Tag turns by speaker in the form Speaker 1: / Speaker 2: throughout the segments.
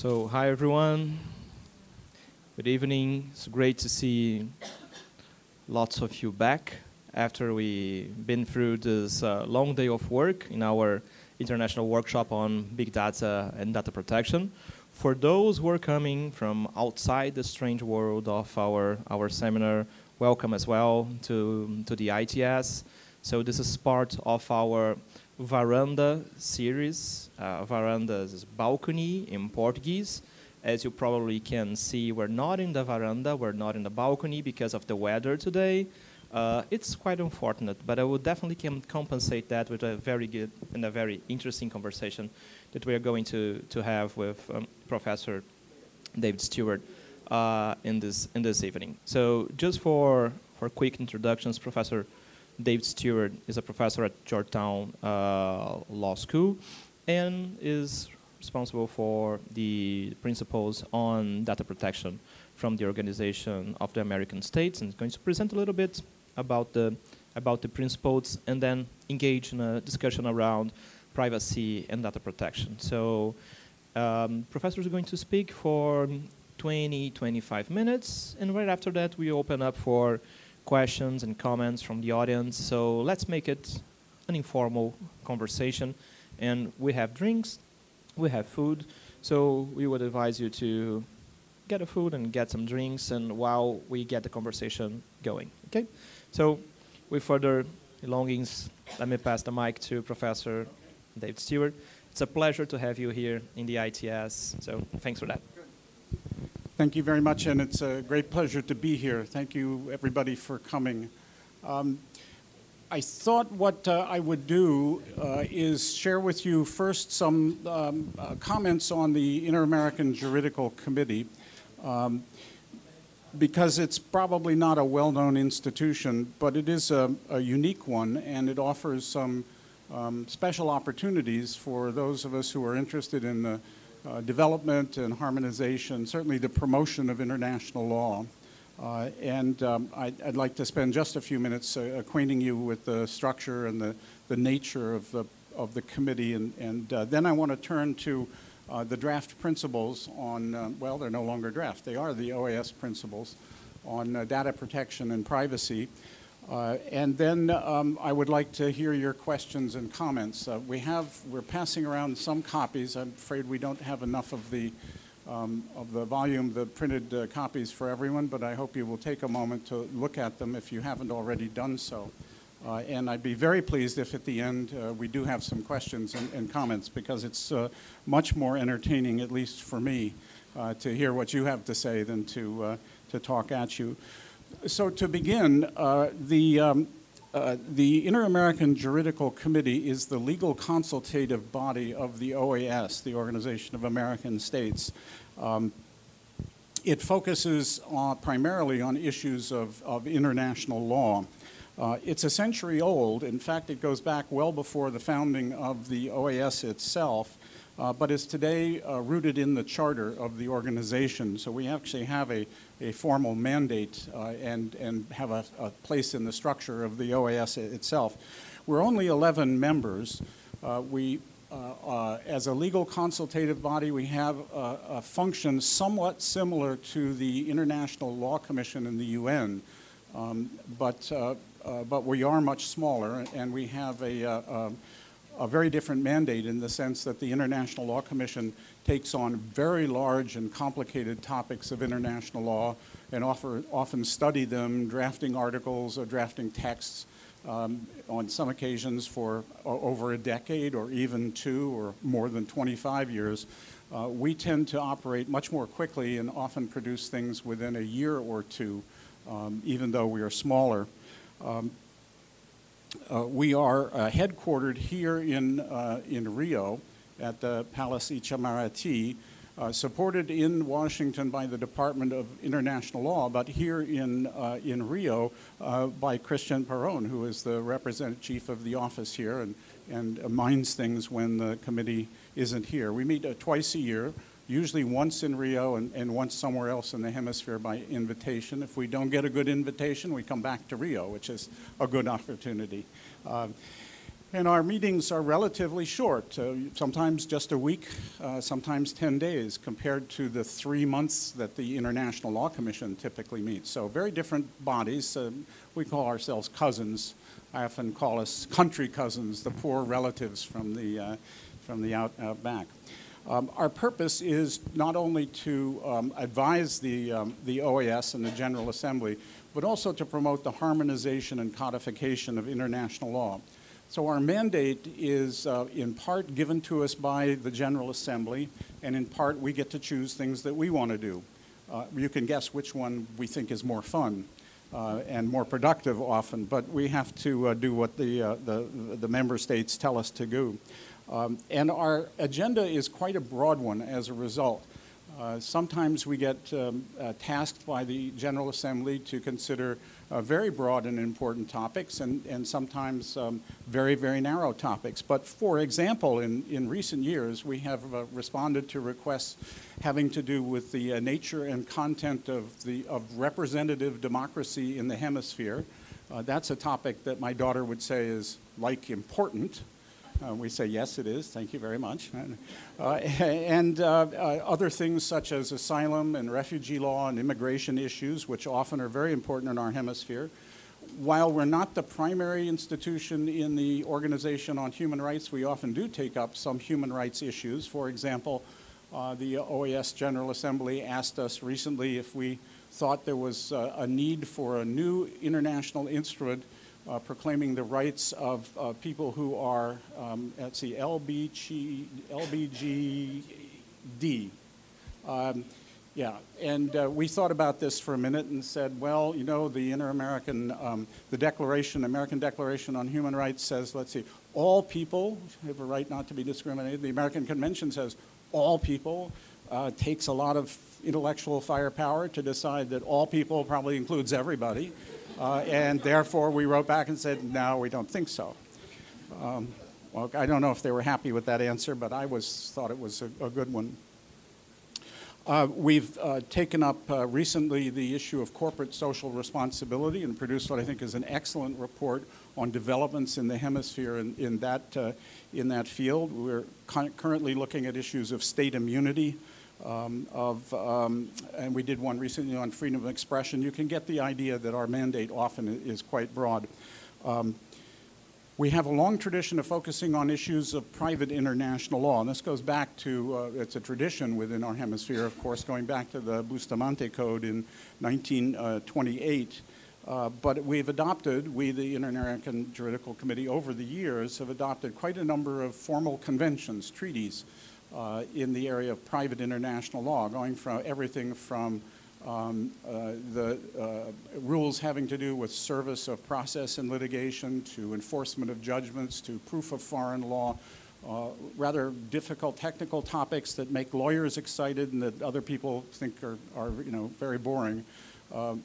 Speaker 1: So, hi everyone. Good evening. It's great to see lots of you back after we've been through this uh, long day of work in our international workshop on big data and data protection. For those who are coming from outside the strange world of our, our seminar, welcome as well to, to the ITS. So this is part of our Varanda series. Uh, is balcony in Portuguese. As you probably can see, we're not in the veranda, we're not in the balcony because of the weather today. Uh, it's quite unfortunate, but I will definitely can compensate that with a very good and a very interesting conversation that we are going to, to have with um, Professor David Stewart uh, in this in this evening. So just for for quick introductions, Professor David Stewart is a professor at Georgetown uh, Law School and is responsible for the principles on data protection from the Organization of the American States and is going to present a little bit about the about the principles and then engage in a discussion around privacy and data protection. So um, professors are going to speak for 20, 25 minutes and right after that we open up for questions and comments from the audience. So let's make it an informal conversation. And we have drinks, we have food. So we would advise you to get a food and get some drinks, and while we get the conversation going. Okay. So, with further belongings, let me pass the mic to Professor David Stewart. It's a pleasure to have you here in the ITS. So, thanks for that.
Speaker 2: Thank you very much, and it's a great pleasure to be here. Thank you, everybody, for coming. Um, I thought what uh, I would do uh, is share with you first some um, uh, comments on the Inter American Juridical Committee, um, because it's probably not a well known institution, but it is a, a, unique one, and it offers some um, special opportunities for those of us who are interested in the uh, development and harmonization, certainly the promotion of international law. Uh, and um, I'd, I'd, like to spend just a few minutes uh, acquainting you with the structure and the, the nature of the, of the committee. And, and uh, then I want to turn to uh, the draft principles on, uh, well, they're no longer draft, they are the OAS principles on data protection and privacy. Uh, and then um, I would like to hear your questions and comments. Uh, we have, we're passing around some copies. I'm afraid we don't have enough of the, um, of the volume, the printed uh, copies for everyone, but I hope you will take a moment to look at them if you haven't already done so. Uh, and I'd be very pleased if at the end uh, we do have some questions and, and comments because it's uh, much more entertaining, at least for me, to hear what you have to say than to, to talk at you so to begin, uh, the, um, uh, the Inter-American Juridical Committee is the legal consultative body of the OAS, the Organization of American States. Um, it focuses primarily on issues of, of international law. Uh, it's a century old. In fact, it goes back well before the founding of the OAS itself uh, but is today uh, rooted in the charter of the organization. So we actually have a, a formal mandate uh, and, and have a, a, place in the structure of the OAS itself. We're only 11 members. Uh, we, uh, uh, as a legal consultative body, we have a, a, function somewhat similar to the International Law Commission in the UN, um, but, but we are much smaller, and we have a a very different mandate in the sense that the International Law Commission takes on very large and complicated topics of international law and offer, often study them, drafting articles or drafting texts um, on some occasions for over a decade or even two or more than 25 years. Uh, we tend to operate much more quickly and often produce things within a year or two, um, even though we are smaller. Um, we are uh, headquartered here in, uh, in Rio at the Palace Itamaraty, uh, supported in Washington by the Department of International Law, but here in, uh, in Rio uh, by Christian Perrone, who is the representative chief of the office here and, and minds things when the committee isn't here. We meet twice a year usually once in Rio and, and once somewhere else in the hemisphere by invitation. If we don't get a good invitation, we come back to Rio, which is a good opportunity. Uh, And our meetings are relatively short, uh, sometimes just a week, uh, sometimes 10 days, compared to the three months that the International Law Commission typically meets. So, very different bodies. Uh, we call ourselves cousins. I often call us country cousins, the poor relatives from the, uh, from the out, out back. Um, our purpose is not only to um, advise the, um, the OAS and the General Assembly, but also to promote the harmonization and codification of international law. So our mandate is uh, in part given to us by the General Assembly, and in part we get to choose things that we want to do. Uh, you can guess which one we think is more fun uh, and more productive often, but we have to uh, do what the, uh, the, the, member states tell us to do. Um, and our agenda is quite a broad one as a result. Uh, sometimes we get um, tasked by the General Assembly to consider uh, very broad and important topics and, and sometimes um, very, very narrow topics. But for example, in, in recent years, we have uh, responded to requests having to do with the uh, nature and content of, the, of representative democracy in the hemisphere. Uh, that's a topic that my daughter would say is like important. Uh, we say, yes, it is. Thank you very much. Uh, and uh, uh, other things such as asylum and refugee law and immigration issues, which often are very important in our hemisphere. While we're not the primary institution in the Organization on Human Rights, we often do take up some human rights issues. For example, uh, the OAS General Assembly asked us recently if we thought there was uh, a need for a new international instrument uh, proclaiming the rights of uh, people who are, um, let's see, LBG, LBGD. Um, yeah, and uh, we thought about this for a minute and said, well, you know, the Inter-American, um, the Declaration, American Declaration on Human Rights says, let's see, all people have a right not to be discriminated. The American Convention says all people. Uh, takes a lot of intellectual firepower to decide that all people probably includes everybody. Uh, and therefore, we wrote back and said, no, we don't think so. Um, well, I don't know if they were happy with that answer, but I was thought it was a, a good one. Uh, we've uh, taken up uh, recently the issue of corporate social responsibility and produced what I think is an excellent report on developments in the hemisphere in, in that, uh, in that field. We're currently looking at issues of state immunity, um, of, um, and we did one recently on freedom of expression. You can get the idea that our mandate often is quite broad. Um, we have a long tradition of focusing on issues of private international law, and this goes back to, uh, it's a tradition within our hemisphere, of course, going back to the Bustamante Code in 1928. Uh, but we've adopted, we, the Inter-American Juridical Committee, over the years have adopted quite a number of formal conventions, treaties, uh, in the area of private international law, going from everything from um, uh, the uh, rules having to do with service of process and litigation to enforcement of judgments to proof of foreign law, uh, rather difficult technical topics that make lawyers excited and that other people think are, are you know, very boring. Um,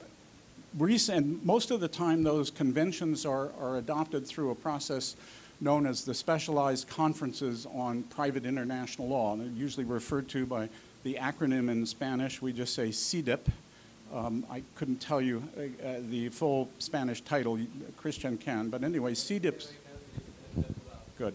Speaker 2: recent, most of the time, those conventions are, are adopted through a process known as the Specialized Conferences on Private International Law. And they're usually referred to by the acronym in Spanish. We just say CIDIP. Um, I couldn't tell you uh, uh, the full Spanish title, Christian can, but anyway, CIDIPs. Good.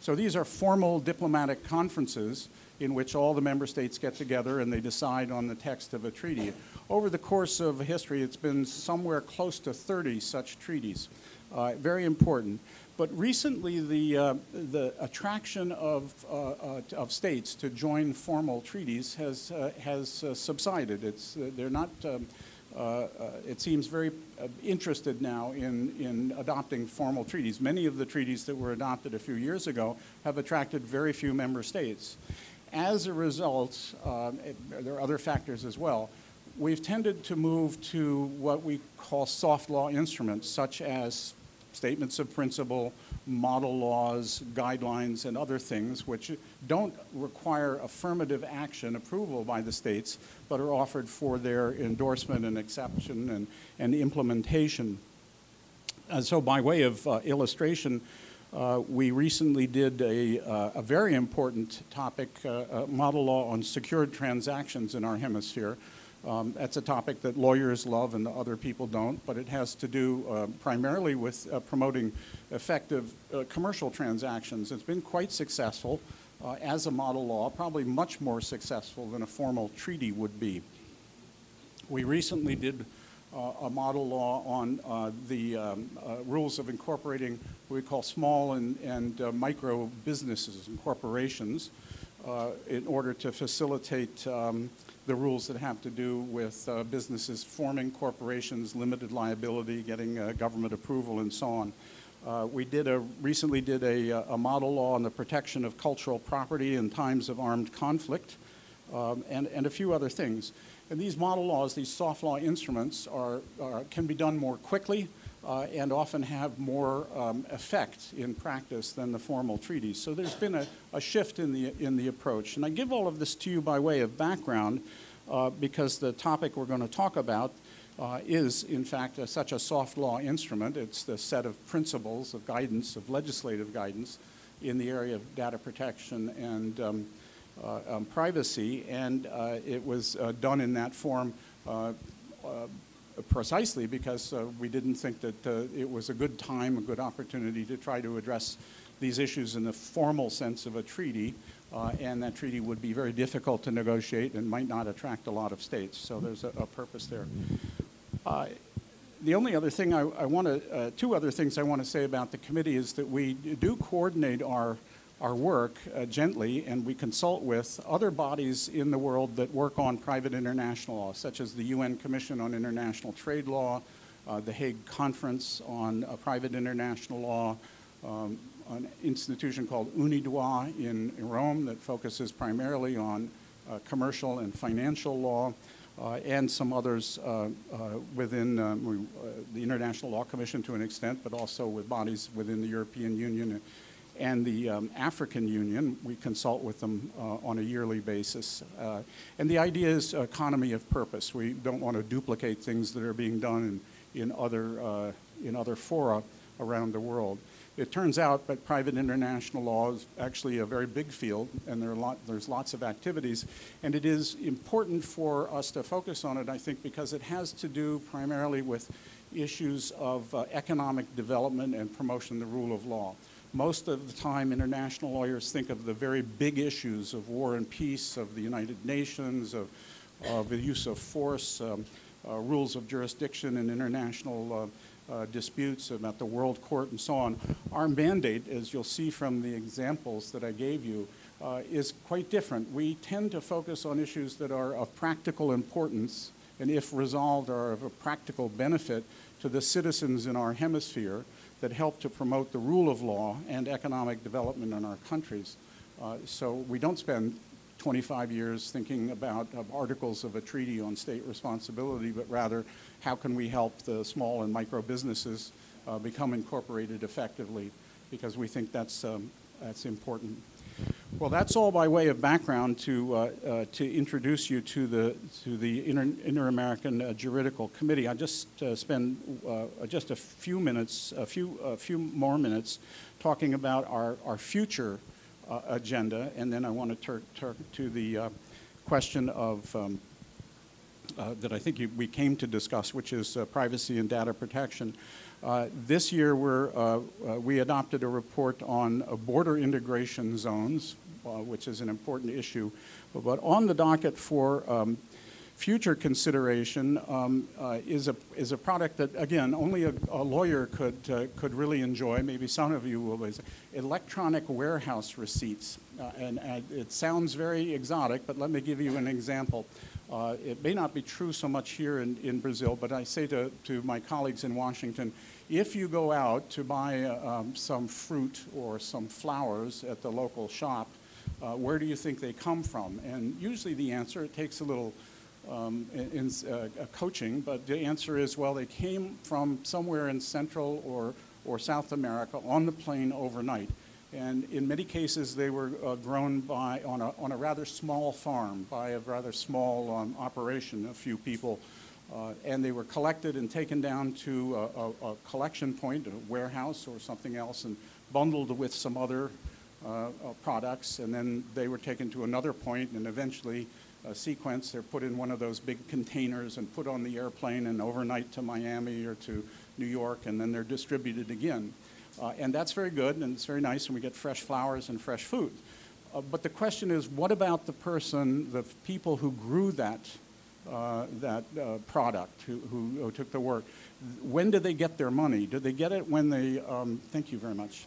Speaker 2: So these are formal diplomatic conferences in which all the member states get together and they decide on the text of a treaty. Over the course of history, it's been somewhere close to 30 such treaties. Uh, very important. But recently, the, uh, the attraction of, uh, uh, of states to join formal treaties has, uh, has uh, subsided. It's, they're not, um, it seems, very interested now in, in adopting formal treaties. Many of the treaties that were adopted a few years ago have attracted very few member states. As a result, um, it, there are other factors as well we've tended to move to what we call soft law instruments, such as statements of principle, model laws, guidelines, and other things which don't require affirmative action approval by the states, but are offered for their endorsement and exception and, and implementation. And so, by way of uh, illustration, uh, we recently did a, uh, a very important topic, uh, model law on secured transactions in our hemisphere. Um, that's a topic that lawyers love and other people don't, but it has to do uh, primarily with uh, promoting effective uh, commercial transactions. It's been quite successful uh, as a model law, probably much more successful than a formal treaty would be. We recently did uh, a model law on uh, the um, rules of incorporating what we call small and, and micro businesses and corporations in order to facilitate um, the rules that have to do with uh, businesses forming corporations, limited liability, getting uh, government approval, and so on. Uh, we did a, recently did a, uh, a, model law on the protection of cultural property in times of armed conflict, um, and, and a few other things. And these model laws, these soft law instruments, are, are can be done more quickly uh, and often have more um, effect in practice than the formal treaties. So there's been a, a, shift in the, in the approach. And I give all of this to you by way of background uh, because the topic we're going to talk about uh, is, in fact, a, such a soft law instrument. It's the set of principles of guidance, of legislative guidance in the area of data protection and um, uh, um, privacy. And uh, it was uh, done in that form precisely because uh, we didn't think that uh, it was a good time, a good opportunity to try to address these issues in the formal sense of a treaty, uh, and that treaty would be very difficult to negotiate and might not attract a lot of states. So there's a, a purpose there. Uh, the only other thing I, I want to, uh, two other things I want to say about the committee is that we do coordinate our our work uh, gently, and we consult with other bodies in the world that work on private international law, such as the UN Commission on International Trade Law, uh, the Hague Conference on uh, Private International Law, um, an institution called UNIDROIT in Rome that focuses primarily on uh, commercial and financial law. Uh, and some others uh, within um, the International Law Commission to an extent, but also with bodies within the European Union and the um, African Union. We consult with them uh, on a yearly basis. Uh, and the idea is economy of purpose. We don't want to duplicate things that are being done in, in, other, uh, in other fora around the world. It turns out that private international law is actually a very big field, and there are lot, there's lots of activities. And it is important for us to focus on it, I think, because it has to do primarily with issues of uh, economic development and promotion of the rule of law most of the time international lawyers think of the very big issues of war and peace, of the United Nations, of, of the use of force, um, uh, rules of jurisdiction in international uh, uh, disputes, about the World Court, and so on. Our mandate, as you'll see from the examples that I gave you, uh, is quite different. We tend to focus on issues that are of practical importance and, if resolved, are of a practical benefit to the citizens in our hemisphere that help to promote the rule of law and economic development in our countries. Uh, so we don't spend 25 years thinking about uh, articles of a treaty on state responsibility, but rather how can we help the small and micro businesses uh, become incorporated effectively because we think that's, um, that's important. Well, that's all by way of background to, uh, uh, to introduce you to the, to the Inter, Inter-American uh, Juridical Committee. I'll just uh, spend uh, just a few minutes, a few, a few more minutes talking about our, our future uh, agenda, and then I want to turn tur- to the question of um, that I think you, we came to discuss, which is privacy and data protection. Uh, this year, uh, uh, we adopted a report on border integration zones, uh, which is an important issue. But on the docket for um, future consideration um, uh, is, a, is a product that, again, only a, a lawyer could, uh, could really enjoy. Maybe some of you will. Electronic warehouse receipts. Uh, and, and, it sounds very exotic, but let me give you an example. Uh, it may not be true so much here in, in Brazil, but I say to, to my colleagues in Washington, if you go out to buy uh, um, some fruit or some flowers at the local shop, uh, where do you think they come from? And usually the answer, it takes a little um, in, uh, coaching, but the answer is, well, they came from somewhere in Central or, or South America on the plane overnight. And in many cases, they were uh, grown by, on, a, on a rather small farm by a rather small um, operation, a few people. Uh, and they were collected and taken down to a, a, a, collection point, a warehouse or something else, and bundled with some other uh, uh, products, and then they were taken to another point, and eventually uh, sequence. They're put in one of those big containers and put on the airplane and overnight to Miami or to New York, and then they're distributed again. Uh, and that's very good, and it's very nice, and we get fresh flowers and fresh food. Uh, but the question is, what about the person, the people who grew that, uh, that uh, product, who, who, who, took the work? When do they get their money? Do they get it when they, um, thank you very much,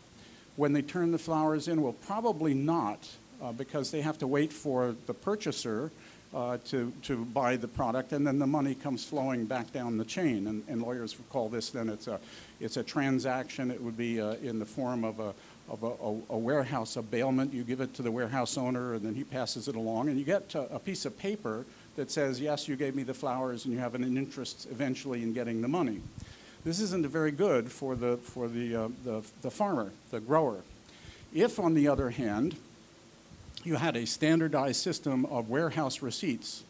Speaker 2: when they turn the flowers in? Well, probably not, uh, because they have to wait for the purchaser uh, to, to buy the product, and then the money comes flowing back down the chain. And, and lawyers call this then it's a, it's a transaction. It would be uh, in the form of, a, of a, a, warehouse, a bailment. You give it to the warehouse owner, and then he passes it along, and you get a piece of paper that says, yes, you gave me the flowers, and you have an interest eventually in getting the money. This isn't very good for the, for the, uh, the, the farmer, the grower. If, on the other hand, you had a standardized system of warehouse receipts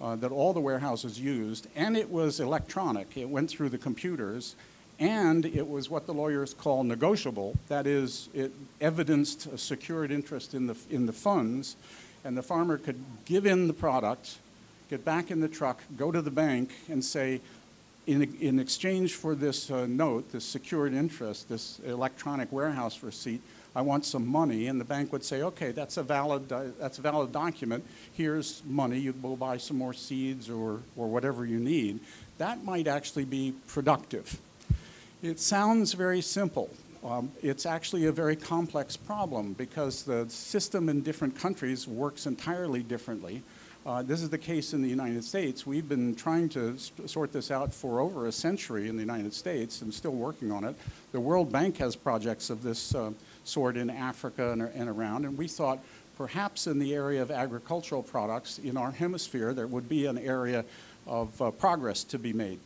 Speaker 2: uh, that all the warehouses used, and it was electronic. It went through the computers, and it was what the lawyers call negotiable. That is, it evidenced a secured interest in the, in the funds, and the farmer could give in the product, get back in the truck, go to the bank, and say, in, in exchange for this uh, note, this secured interest, this electronic warehouse receipt, I want some money, and the bank would say, okay, that's a valid, uh, that's a valid document. Here's money. You will buy some more seeds or, or whatever you need. That might actually be productive. It sounds very simple. Um, it's actually a very complex problem because the system in different countries works entirely differently. Uh, this is the case in the United States. We've been trying to sort this out for over a century in the United States and still working on it. The World Bank has projects of this uh, sort in Africa and, and around, and we thought perhaps in the area of agricultural products in our hemisphere there would be an area of uh, progress to be made.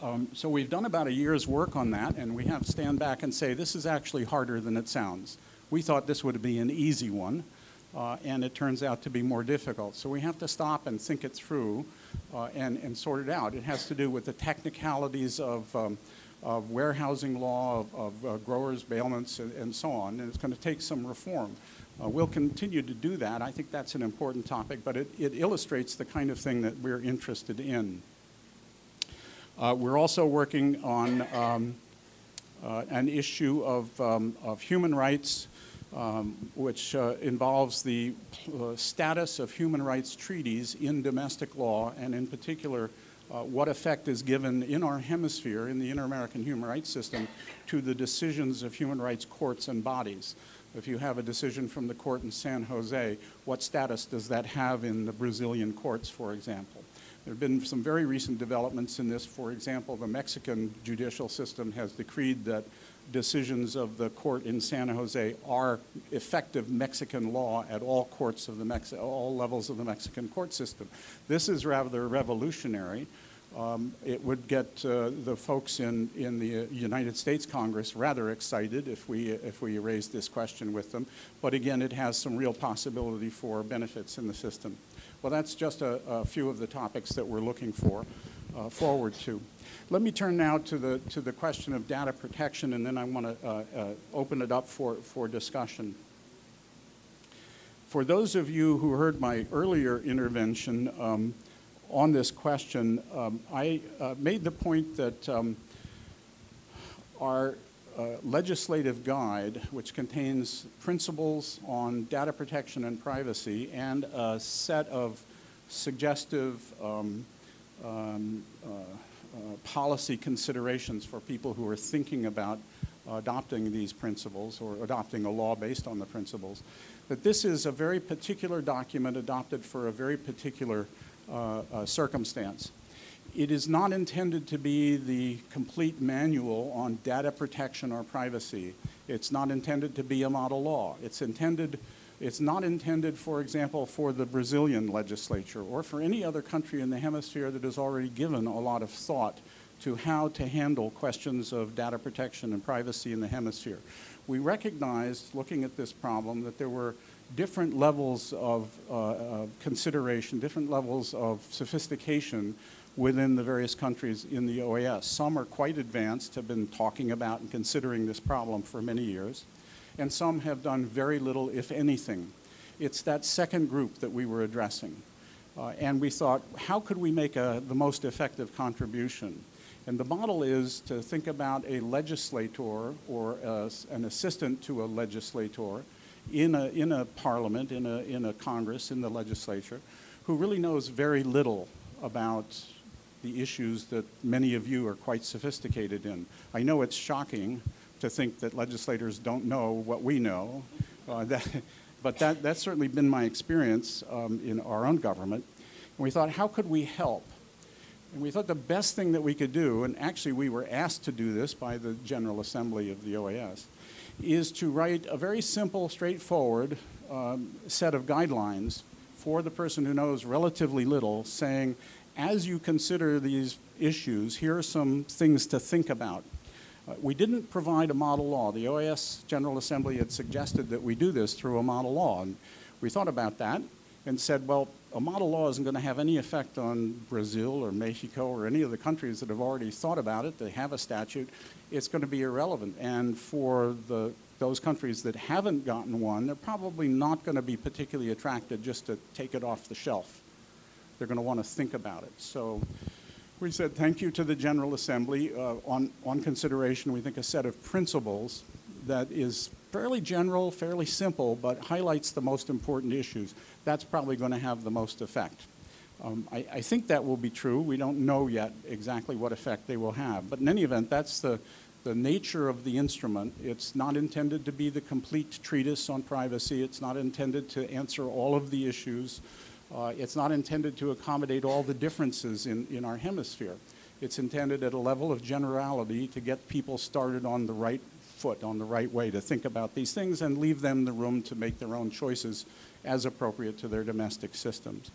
Speaker 2: Um, so we've done about a year's work on that, and we have to stand back and say this is actually harder than it sounds. We thought this would be an easy one uh, and it turns out to be more difficult. So we have to stop and think it through uh, and, and sort it out. It has to do with the technicalities of, um, of warehousing law, of, of uh, growers' bailments, and, and, so on, and it's going to take some reform. Uh, we'll continue to do that. I think that's an important topic, but it, it illustrates the kind of thing that we're interested in. Uh, we're also working on um, uh, an issue of, um, of human rights um, which uh, involves the uh, status of human rights treaties in domestic law, and in particular, uh, what effect is given in our hemisphere, in the Inter American human rights system, to the decisions of human rights courts and bodies. If you have a decision from the court in San Jose, what status does that have in the Brazilian courts, for example? There have been some very recent developments in this. For example, the Mexican judicial system has decreed that decisions of the court in San Jose are effective Mexican law at all courts of the Mex- all levels of the Mexican court system. This is rather revolutionary. Um, it would get uh, the folks in, in the United States Congress rather excited if we, if we raised this question with them. But again, it has some real possibility for benefits in the system. Well, that's just a, a few of the topics that we're looking for uh, forward to. Let me turn now to the, to the question of data protection, and then I want to uh, uh, open it up for, for discussion. For those of you who heard my earlier intervention um, on this question, um, I uh, made the point that um, our uh, legislative guide, which contains principles on data protection and privacy and a set of suggestive um, uh, uh, policy considerations for people who are thinking about adopting these principles or adopting a law based on the principles. That this is a very particular document adopted for a very particular uh, uh, circumstance. It is not intended to be the complete manual on data protection or privacy. It's not intended to be a model law. It's intended it's not intended, for example, for the Brazilian legislature or for any other country in the hemisphere that has already given a lot of thought to how to handle questions of data protection and privacy in the hemisphere. We recognized, looking at this problem, that there were different levels of uh, consideration, different levels of sophistication within the various countries in the OAS. Some are quite advanced, have been talking about and considering this problem for many years and some have done very little, if anything. It's that second group that we were addressing. Uh, and we thought, how could we make a, the most effective contribution? And the model is to think about a legislator or a, an assistant to a legislator in a, in a parliament, in a, in a Congress, in the legislature, who really knows very little about the issues that many of you are quite sophisticated in. I know it's shocking to think that legislators don't know what we know, uh, that, but that, that's certainly been my experience um, in our own government. And we thought, how could we help? And we thought the best thing that we could do, and actually we were asked to do this by the General Assembly of the OAS, is to write a very simple, straightforward um, set of guidelines for the person who knows relatively little, saying, as you consider these issues, here are some things to think about. Uh, we didn't provide a model law. The OAS General Assembly had suggested that we do this through a model law. And we thought about that and said, well, a model law isn't going to have any effect on Brazil or Mexico or any of the countries that have already thought about it. They have a statute. It's going to be irrelevant. And for the, those countries that haven't gotten one, they're probably not going to be particularly attracted just to take it off the shelf. They're going to want to think about it. So we said thank you to the General Assembly. Uh, on, on consideration, we think a set of principles that is fairly general, fairly simple, but highlights the most important issues. That's probably going to have the most effect. Um, I, I, think that will be true. We don't know yet exactly what effect they will have. But in any event, that's the, the nature of the instrument. It's not intended to be the complete treatise on privacy. It's not intended to answer all of the issues. Uh, it's not intended to accommodate all the differences in, in our hemisphere. It's intended at a level of generality to get people started on the right foot, on the right way to think about these things and leave them the room to make their own choices as appropriate to their domestic systems.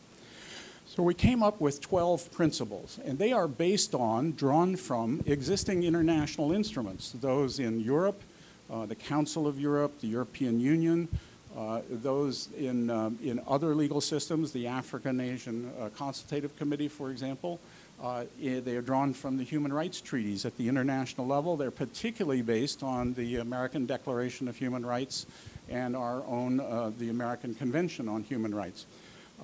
Speaker 2: So we came up with 12 principles, and they are based on, drawn from existing international instruments, those in Europe, uh, the Council of Europe, the European Union, uh, those in, um, in other legal systems, the African Asian uh, Consultative Committee, for example, uh, they are drawn from the human rights treaties at the international level. They're particularly based on the American Declaration of Human Rights and our own, uh, the American Convention on Human Rights.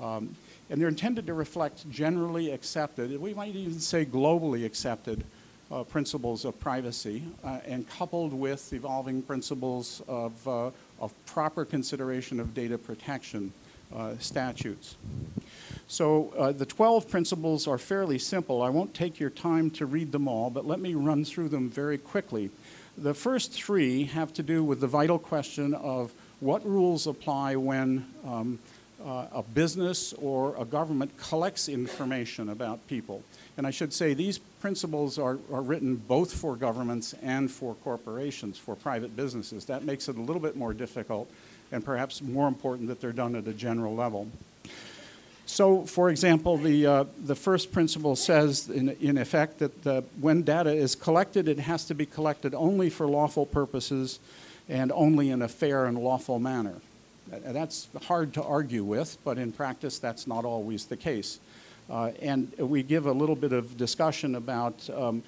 Speaker 2: Um, and they're intended to reflect generally accepted, we might even say globally accepted, uh, principles of privacy uh, and coupled with evolving principles of, uh, of proper consideration of data protection uh, statutes. So uh, the 12 principles are fairly simple. I won't take your time to read them all, but let me run through them very quickly. The first three have to do with the vital question of what rules apply when um, uh, a business or a government collects information about people. And I should say these principles are, are written both for governments and for corporations, for private businesses. That makes it a little bit more difficult and perhaps more important that they're done at a general level. So, for example, the, uh, the first principle says, in, in effect, that uh, when data is collected, it has to be collected only for lawful purposes and only in a fair and lawful manner. That's hard to argue with, but in practice, that's not always the case. Uh, and we give a little bit of discussion about um,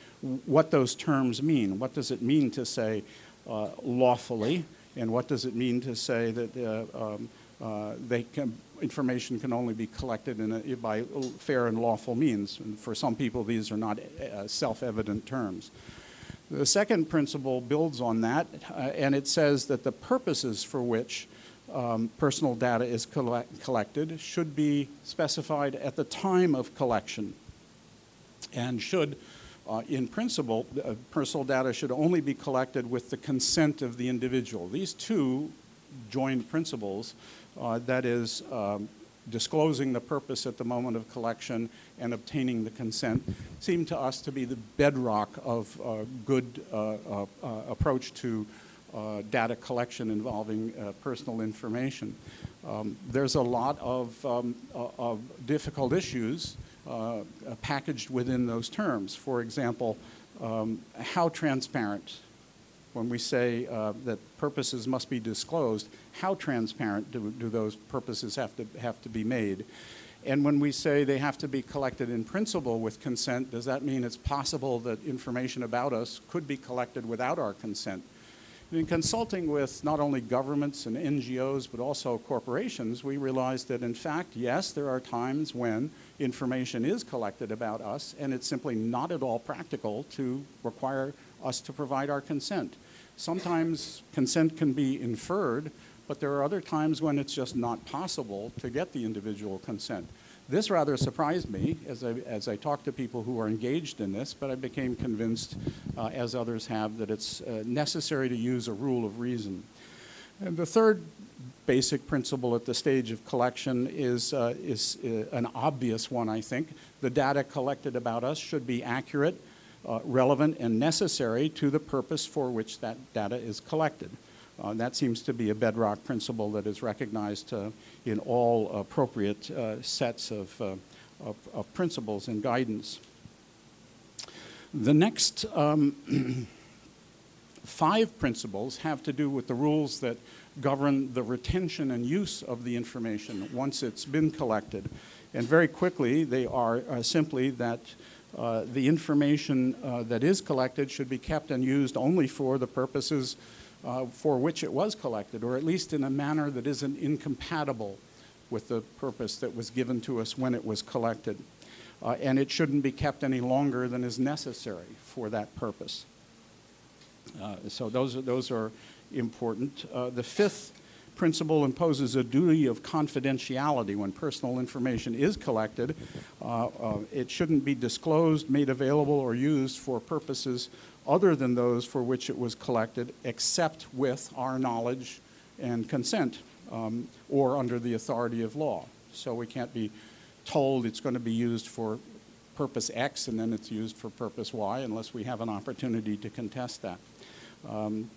Speaker 2: what those terms mean. What does it mean to say uh, lawfully, and what does it mean to say that uh, um, uh, can, information can only be collected a, by fair and lawful means? And for some people, these are not uh, self-evident terms. The second principle builds on that, uh, and it says that the purposes for which um, personal data is collect collected should be specified at the time of collection and should, uh, in principle, uh, personal data should only be collected with the consent of the individual. These two joined principles, uh, that is, um, disclosing the purpose at the moment of collection and obtaining the consent, seem to us to be the bedrock of a good uh, uh, uh, approach to uh, data collection involving uh, personal information. Um, there's a lot of, um, uh, of difficult issues uh, packaged within those terms. For example, um, how transparent, when we say uh, that purposes must be disclosed, how transparent do, do those purposes have to, have to be made? And when we say they have to be collected in principle with consent, does that mean it's possible that information about us could be collected without our consent? In consulting with not only governments and NGOs, but also corporations, we realized that in fact, yes, there are times when information is collected about us, and it's simply not at all practical to require us to provide our consent. Sometimes consent can be inferred, but there are other times when it's just not possible to get the individual consent. This rather surprised me as I, as I talked to people who are engaged in this, but I became convinced, uh, as others have, that it's uh, necessary to use a rule of reason. And the third basic principle at the stage of collection is, uh, is uh, an obvious one, I think. The data collected about us should be accurate, uh, relevant, and necessary to the purpose for which that data is collected. Uh, that seems to be a bedrock principle that is recognized in all appropriate uh, sets of, uh, of, of, principles and guidance. The next um, five principles have to do with the rules that govern the retention and use of the information once it's been collected. And very quickly, they are uh, simply that uh, the information that is collected should be kept and used only for the purposes uh, for which it was collected, or at least in a manner that isn't incompatible with the purpose that was given to us when it was collected. Uh, and it shouldn't be kept any longer than is necessary for that purpose. Uh, so those are, those are important. Uh, the fifth principle imposes a duty of confidentiality when personal information is collected. Uh, uh, it shouldn't be disclosed, made available, or used for purposes other than those for which it was collected, except with our knowledge and consent um, or under the authority of law. So we can't be told it's going to be used for purpose X and then it's used for purpose Y unless we have an opportunity to contest that. Um,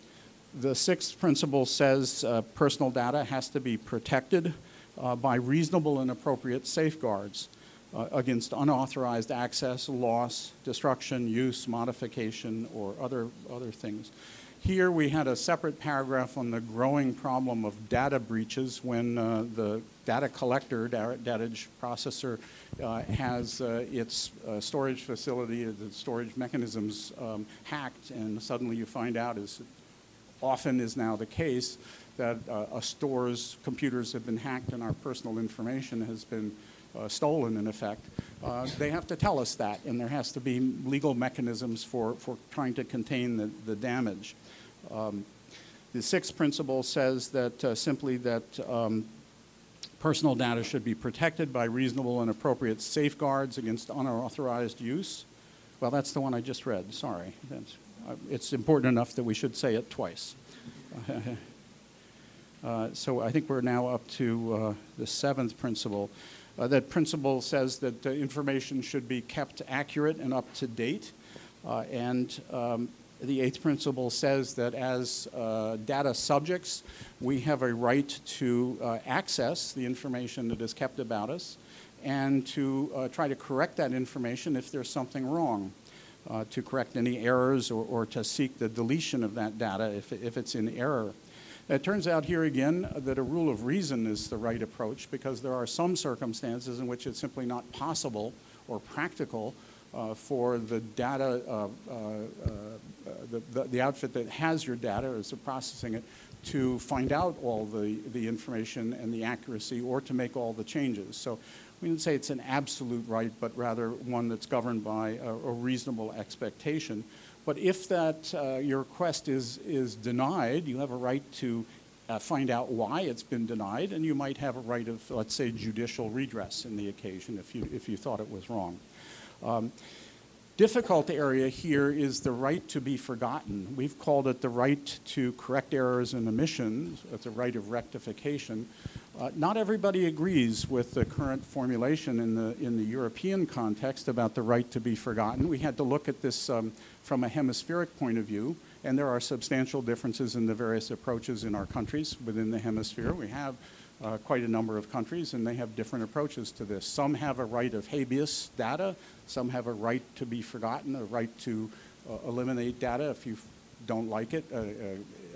Speaker 2: the sixth principle says uh, personal data has to be protected uh, by reasonable and appropriate safeguards uh, against unauthorized access, loss, destruction, use, modification, or other, other things. Here we had a separate paragraph on the growing problem of data breaches when uh, the data collector, data processor, uh, has uh, its uh, storage facility, the storage mechanisms um, hacked, and suddenly you find out, as often is now the case, that uh, a store's computers have been hacked and our personal information has been stolen in effect, uh, they have to tell us that, and there has to be legal mechanisms for, for trying to contain the, the damage. Um, the sixth principle says that uh, simply that um, personal data should be protected by reasonable and appropriate safeguards against unauthorized use. Well, that's the one I just read. Sorry. Uh, it's important enough that we should say it twice. Uh, so I think we're now up to uh, the seventh principle. Uh, that principle says that uh, information should be kept accurate and up to date. Uh, and um, the eighth principle says that as uh, data subjects, we have a right to uh, access the information that is kept about us and to uh, try to correct that information if there's something wrong. to correct any errors or, or, to seek the deletion of that data if, if it's in error. It turns out here again that a rule of reason is the right approach because there are some circumstances in which it's simply not possible or practical uh, for the data, uh, uh, uh the, the, the, outfit that has your data or is processing it, to find out all the, the information and the accuracy or to make all the changes. So we didn't say it's an absolute right, but rather one that's governed by a, a reasonable expectation. But if that uh, your request is, is denied, you have a right to uh, find out why it's been denied, and you might have a right of, let's say, judicial redress in the occasion if you, if you thought it was wrong. Um, difficult area here is the right to be forgotten. We've called it the right to correct errors and omissions, it's a right of rectification. Uh, not everybody agrees with the current formulation in the, in the European context about the right to be forgotten. We had to look at this um, from a hemispheric point of view, and there are substantial differences in the various approaches in our countries within the hemisphere. We have uh, quite a number of countries, and they have different approaches to this. Some have a right of habeas data, some have a right to be forgotten, a right to uh, eliminate data if you don't like it, uh, uh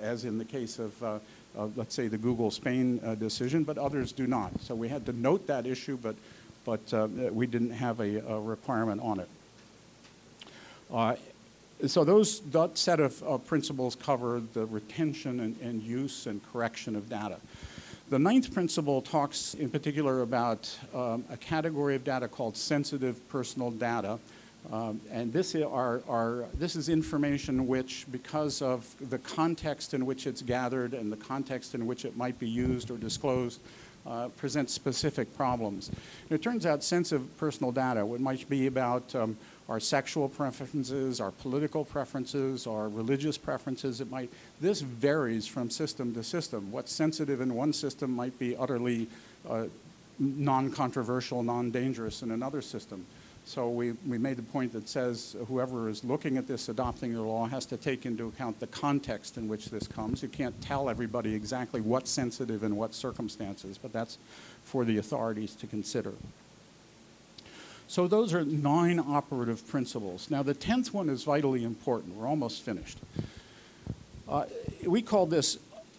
Speaker 2: as in the case of, uh, let's say, the Google Spain uh, decision, but others do not. So we had to note that issue, but, but we didn't have a, a requirement on it so those that set of uh, principles cover the retention and, and, use and correction of data. The ninth principle talks in particular about um, a category of data called sensitive personal data. Um, and this, are, are, this is information which, because of the context in which it's gathered and the context in which it might be used or disclosed, uh, presents specific problems. And it turns out sensitive personal data, what might be about um, our sexual preferences, our political preferences, our religious preferences. It might, this varies from system to system. What's sensitive in one system might be utterly uh, non-controversial, non-dangerous in another system. So we, we made the point that says whoever is looking at this, adopting the law, has to take into account the context in which this comes. You can't tell everybody exactly what's sensitive in what circumstances, but that's for the authorities to consider. So those are nine operative principles. Now the tenth one is vitally important. We're almost finished. Uh, we call this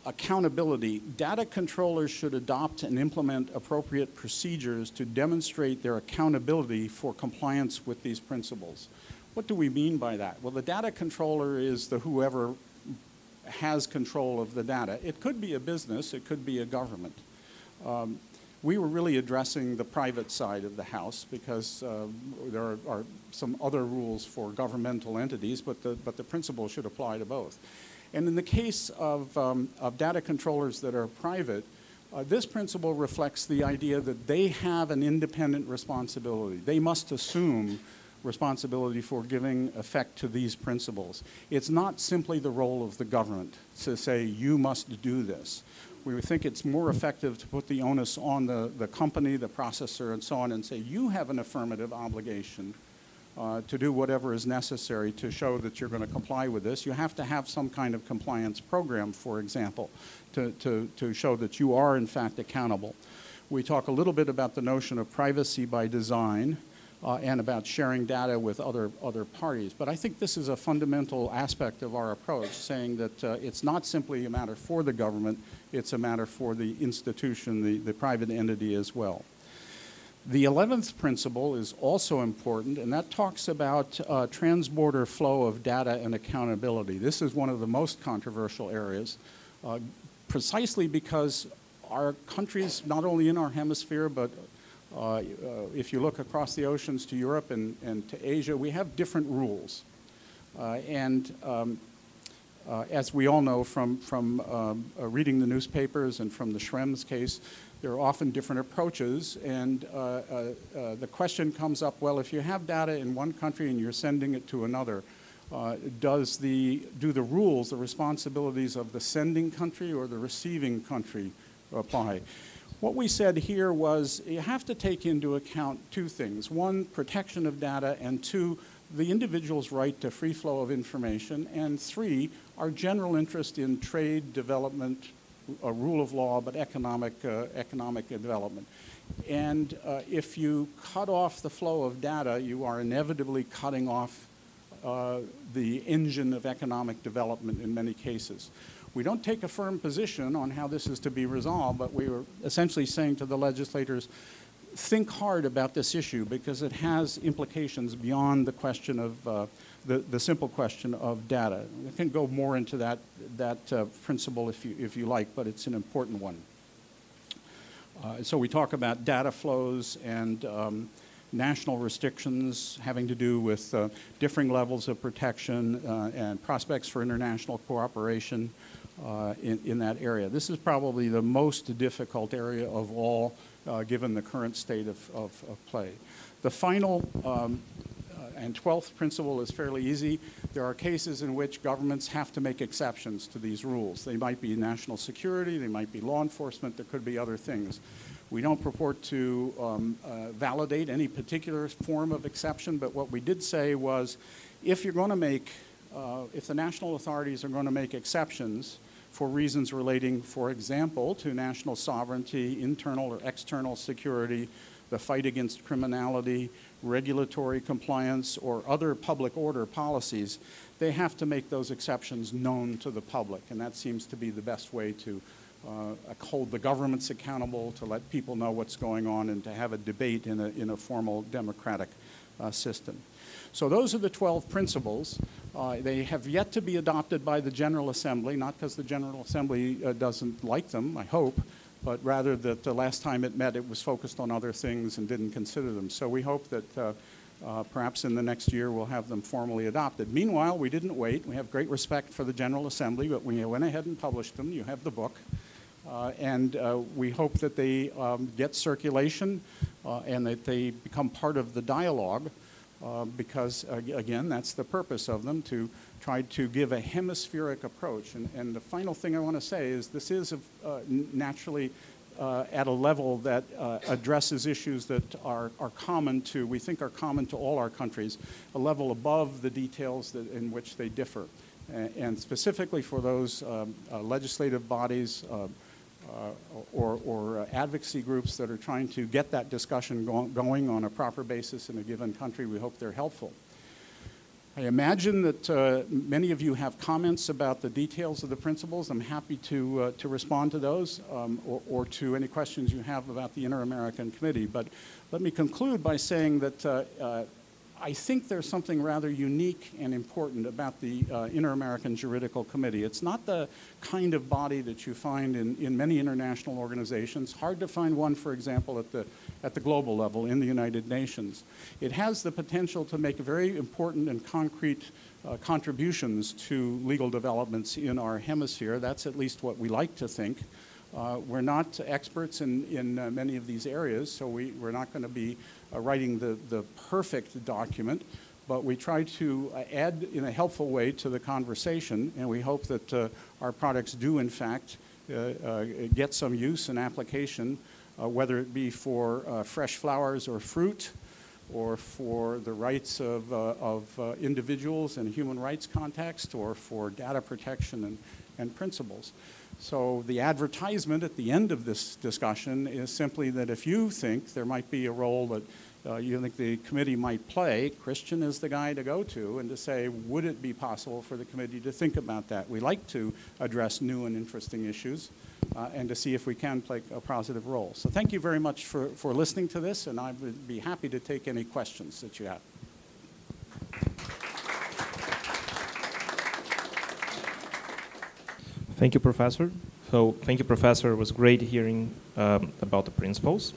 Speaker 2: accountability. Data controllers should adopt and implement appropriate procedures to demonstrate their accountability for compliance with these principles. What do we mean by that? Well, the data controller is the whoever has control of the data. It could be a business, it could be a government. Um, we were really addressing the private side of the house because uh, there are, are, some other rules for governmental entities, but the, but the principle should apply to both. And in the case of, um, of data controllers that are private, uh, this principle reflects the idea that they have an independent responsibility. They must assume responsibility for giving effect to these principles. It's not simply the role of the government to say, you must do this we think it's more effective to put the onus on the, the company, the processor, and so on, and say, you have an affirmative obligation uh, to do whatever is necessary to show that you're going to comply with this. You have to have some kind of compliance program, for example, to, to, to show that you are, in fact, accountable. We talk a little bit about the notion of privacy by design uh, and about sharing data with other, other parties. But I think this is a fundamental aspect of our approach, saying that uh, it's not simply a matter for the government, it's a matter for the institution, the, the private entity as well. The 11th principle is also important, and that talks about uh, transborder flow of data and accountability. This is one of the most controversial areas, uh, precisely because our countries, not only in our hemisphere, but uh, uh, if you look across the oceans to Europe and, and to Asia, we have different rules. Uh, and um, uh, as we all know from, from um, uh, reading the newspapers and from the Schrems case, there are often different approaches. And uh, uh, uh the question comes up well, if you have data in one country and you're sending it to another, uh, does the, do the rules, the responsibilities of the sending country or the receiving country apply? What we said here was you have to take into account two things one, protection of data, and two, the individual's right to free flow of information, and three, our general interest in trade, development, a rule of law, but economic, uh, economic development. And uh, if you cut off the flow of data, you are inevitably cutting off uh, the engine of economic development in many cases. We don't take a firm position on how this is to be resolved, but we were essentially saying to the legislators, think hard about this issue because it has implications beyond the question of uh, the, the simple question of data. I can go more into that, that uh, principle if you, if you like, but it's an important one. Uh, so we talk about data flows and um, national restrictions having to do with uh, differing levels of protection uh, and prospects for international cooperation uh, in, in that area. This is probably the most difficult area of all uh, given the current state of, of, of play. The final um, and 12th principle is fairly easy. There are cases in which governments have to make exceptions to these rules. They might be national security, they might be law enforcement, there could be other things. We don't purport to um, uh, validate any particular form of exception, but what we did say was if you're going to make, uh, if the national authorities are going to make exceptions for reasons relating, for example, to national sovereignty, internal or external security, the fight against criminality, regulatory compliance, or other public order policies, they have to make those exceptions known to the public. And that seems to be the best way to uh, hold the governments accountable, to let people know what's going on, and to have a debate in a, in a formal democratic uh, system. So those are the 12 principles. Uh, they have yet to be adopted by the General Assembly, not because the General Assembly uh, doesn't like them, I hope, but rather that the last time it met, it was focused on other things and didn't consider them. So we hope that uh, uh, perhaps in the next year we'll have them formally adopted. Meanwhile, we didn't wait. We have great respect for the General Assembly, but we went ahead and published them. You have the book. Uh, and uh, we hope that they um, get circulation uh, and that they become part of the dialogue uh, because, again, that's the purpose of them to try to give a hemispheric approach. And, and the final thing I want to say is this is a, naturally uh, at a level that uh, addresses issues that are, are common to, we think are common to all our countries, a level above the details that, in which they differ. And, and specifically for those um, uh, legislative bodies uh, uh, or, or uh, advocacy groups that are trying to get that discussion go- going on a proper basis in a given country, we hope they're helpful. I imagine that uh, many of you have comments about the details of the principles. I'm happy to, uh, to respond to those um, or, or, to any questions you have about the Inter American Committee. But let me conclude by saying that uh, uh I think there's something rather unique and important about the uh, Inter-American Juridical Committee. It's not the kind of body that you find in, in many international organizations. Hard to find one, for example, at the, at the global level in the United Nations. It has the potential to make very important and concrete uh, contributions to legal developments in our hemisphere. That's at least what we like to think. Uh, we're not experts in, in uh, many of these areas, so we, we're not going to be uh, writing the, the perfect document, but we try to uh, add in a helpful way to the conversation, and we hope that uh, our products do, in fact, get some use and application, whether it be for fresh flowers or fruit, or for the rights of, uh, of uh, individuals in a human rights context, or for data protection and, and principles. So the advertisement at the end of this discussion is simply that if you think there might be a role that uh, you think the committee might play, Christian is the guy to go to and to say, would it be possible for the committee to think about that? We like to address new and interesting issues uh, and to see if we can play a positive role. So thank you very much for, for listening to this, and I would be happy to take any questions that you have.
Speaker 1: Thank you, Professor. So, thank you, Professor. It was great hearing um, about the principles.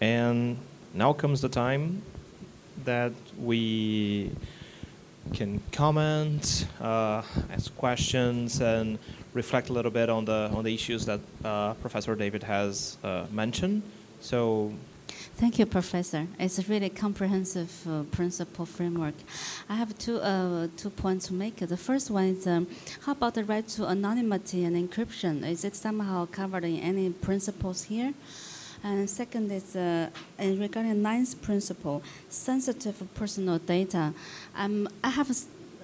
Speaker 1: And now comes the time that we can comment, uh, ask questions, and reflect a little bit on the on the issues that uh, Professor David has uh, mentioned. So,
Speaker 3: Thank you, Professor. It's a really comprehensive uh, principle framework. I have two, uh, two points to make. The first one is um, how about the right to anonymity and encryption? Is it somehow covered in any principles here? And second is uh, regarding ninth principle, sensitive personal data. Um, I have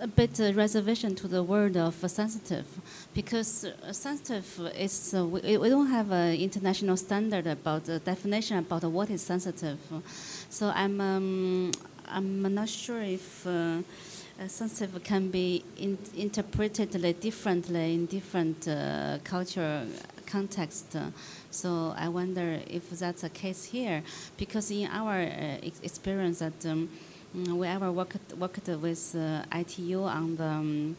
Speaker 3: a bit reservation to the word of sensitive because sensitive is uh, we, we don't have an international standard about the definition about what is sensitive. So i'm um, i'm not sure if uh, sensitive can be in, interpreted differently in different uh, cultural context. So i wonder if that's the case here because in our uh, experience that um, we ever worked worked with uh, ITU on the um,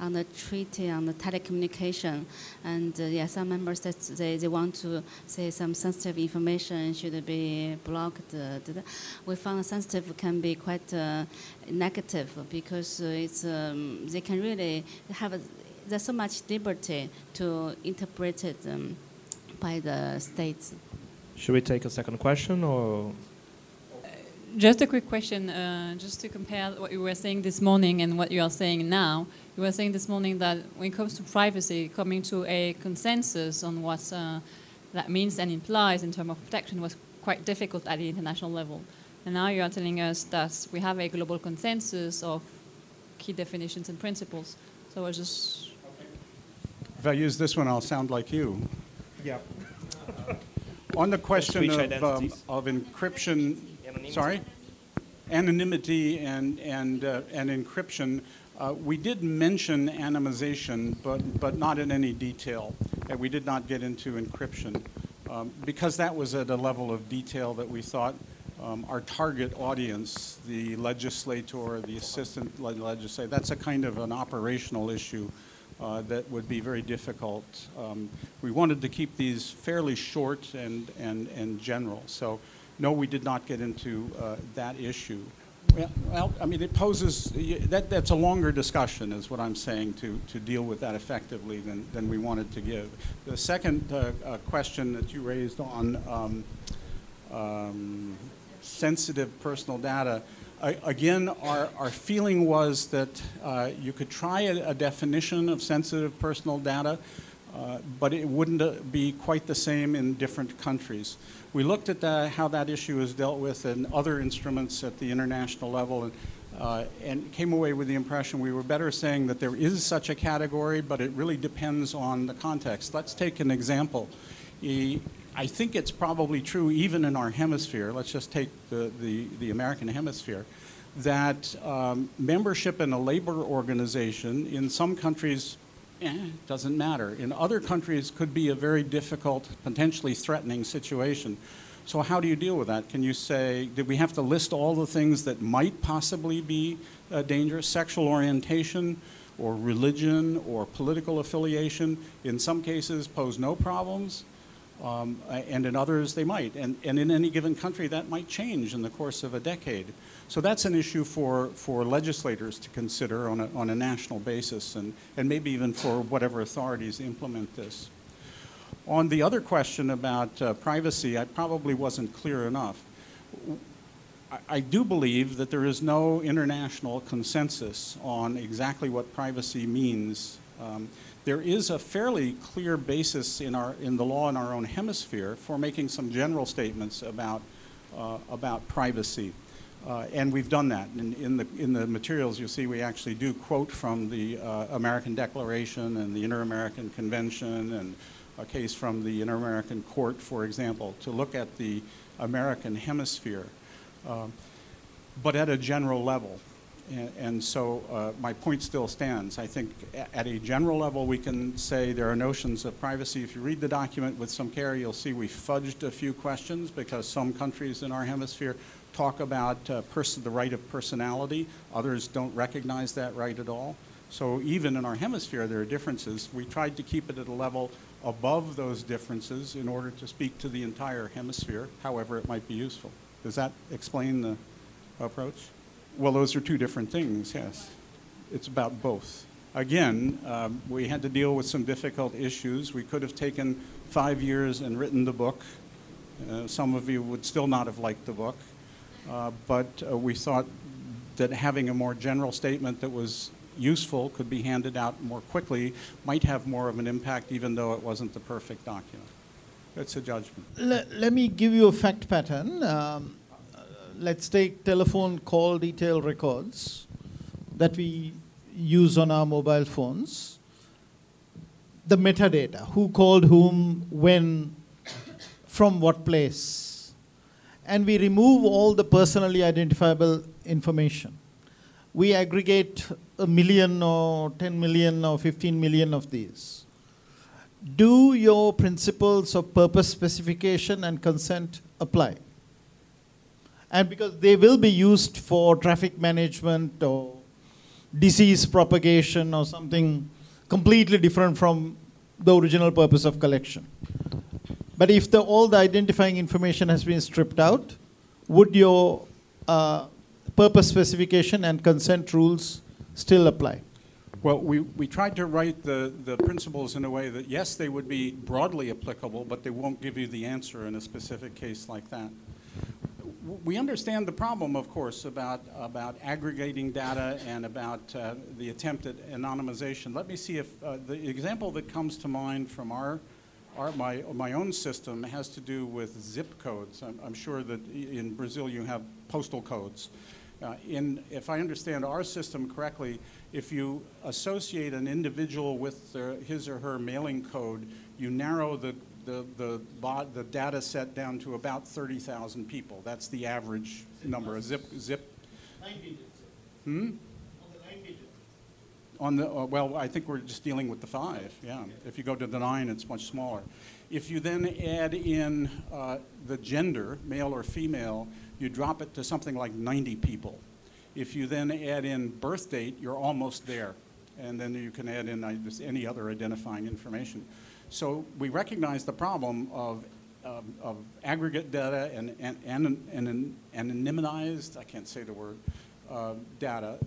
Speaker 3: on the treaty on the telecommunication, and uh, yeah, some members that they, they want to say some sensitive information should be blocked. Uh, we found sensitive can be quite uh, negative because it's um, they can really have a, there's so much liberty to interpret it um, by the states.
Speaker 1: Should we take a second question or?
Speaker 4: Just a quick question, uh, just to compare what you were saying this morning and what you are saying now. You were saying this morning that when it comes to privacy, coming to a consensus on what uh, that means and implies in terms of protection was quite difficult at the international level. And now you are telling us that we have a global consensus of key definitions and principles. So I was just.
Speaker 2: If I use this one, I'll sound like you.
Speaker 1: Yeah.
Speaker 2: On the question of, um, of encryption Anonymity. Sorry? Anonymity and, and, uh, and encryption. Uh, we did mention anonymization, but, but not in any detail. And we did not get into encryption um, because that was at a level of detail that we thought um, our target audience, the legislator, the assistant legislator, that's a kind of an operational issue uh, that would be very difficult. Um, we wanted to keep these fairly short and, and, and general. So, no, we did not get into uh, that issue. Well, I mean, it poses, that, that's a longer discussion, is what I'm saying, to, to deal with that effectively than, than we wanted to give. The second uh, uh, question that you raised on um, um, sensitive personal data, I, again, our, our feeling was that uh, you could try a, a, definition of sensitive personal data, uh, but it wouldn't uh, be quite the same in different countries. We looked at the, how that issue is dealt with in other instruments at the international level and, uh, and came away with the impression we were better saying that there is such a category, but it really depends on the context. Let's take an example. I think it's probably true even in our hemisphere, let's just take the, the, the American hemisphere, that um, membership in a labor organization in some countries eh, doesn't matter. In other countries, could be a very difficult, potentially threatening situation. So, how do you deal with that? Can you say, did we have to list all the things that might possibly be uh, dangerous? Sexual orientation, or religion, or political affiliation, in some cases, pose no problems. Um, and in others, they might. And, and in any given country, that might change in the course of a decade. So that's an issue for, for legislators to consider on a, on a national basis and, and maybe even for whatever authorities implement this. On the other question about uh, privacy, I probably wasn't clear enough. I, I do believe that there is no international consensus on exactly what privacy means. Um, there is a fairly clear basis in, our, in the law in our own hemisphere for making some general statements about, uh, about privacy. Uh, and we've done that. In, in, the, in the materials, you'll see we actually do quote from the uh, American Declaration and the Inter American Convention and a case from the Inter American Court, for example, to look at the American hemisphere, um, but at a general level. And, and so uh, my point still stands. I think at a general level, we can say there are notions of privacy. If you read the document with some care, you'll see we fudged a few questions because some countries in our hemisphere talk about uh, the right of personality. Others don't recognize that right at all. So even in our hemisphere, there are differences. We tried to keep it at a level above those differences in order to speak to the entire hemisphere, however it might be useful. Does that explain the approach? Well, those are two different things, yes. It's about both. Again, um, we had to deal with some difficult issues. We could have taken five years and written the book. Uh, some of you would still not have liked the book. Uh, but uh, we thought that having a more general statement that was useful, could be handed out more quickly, might have more of an impact even though it wasn't the perfect document. It's a judgment.
Speaker 5: Let, let me give you a fact pattern. Um, let's take telephone call detail records that we use on our mobile phones. The metadata who called whom, when, from what place and we remove all the personally identifiable information. We aggregate a million or 10 million or 15 million of these. Do your principles of purpose specification and consent apply? And because they will be used for traffic management or disease propagation or something completely different from the original purpose of collection. But if the, all the identifying information has been stripped out, would your uh, purpose specification and consent rules still apply?
Speaker 2: Well, we, we tried to write the, the principles in a way that, yes, they would be broadly applicable, but they won't give you the answer in a specific case like that. We understand the problem, of course, about, about aggregating data and about uh, the attempt at anonymization. Let me see if uh, the example that comes to mind from our our, my, my own system has to do with zip codes. I'm, I'm sure that in Brazil you have postal codes. Uh, in, if I understand our system correctly, if you associate an individual with their, his or her mailing code, you narrow the, the, the, the data set down to about 30,000 people. That's the average number. A zip, zip. Hmm? On the, uh, well, I think we're just dealing with the five, yeah. If you go to the nine, it's much smaller. If you then add in uh, the gender, male or female, you drop it to something like 90 people. If you then add in birth date, you're almost there. And then you can add in uh, any other identifying information. So we recognize the problem of, um, of aggregate data and, and, and, and anonymized, I can't say the word, uh, data,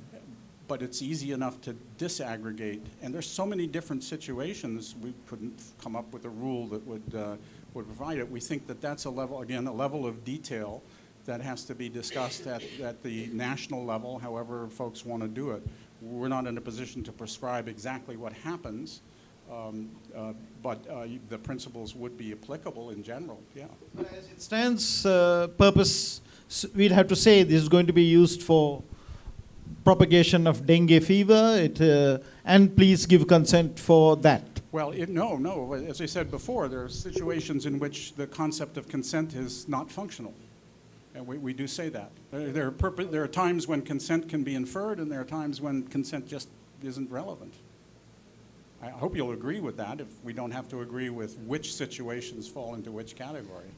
Speaker 2: but it's easy enough to disaggregate. And there's so many different situations, we couldn't come up with a rule that would, uh, would provide it. We think that that's a level, again, a level of detail that has to be discussed at, at the national level, however folks want to do it. We're not in a position to prescribe exactly what happens, um, uh, but uh, the principles would be applicable in general, yeah.
Speaker 5: As it stands, uh, purpose, we'd have to say this is going to be used for propagation of dengue fever, it, uh, and please give consent for that.
Speaker 2: Well, it, no, no. As I said before, there are situations in which the concept of consent is not functional. And we, we do say that. There, are there are times when consent can be inferred, and there are times when consent just isn't relevant. I hope you'll agree with that if we don't have to agree with which situations fall into which category,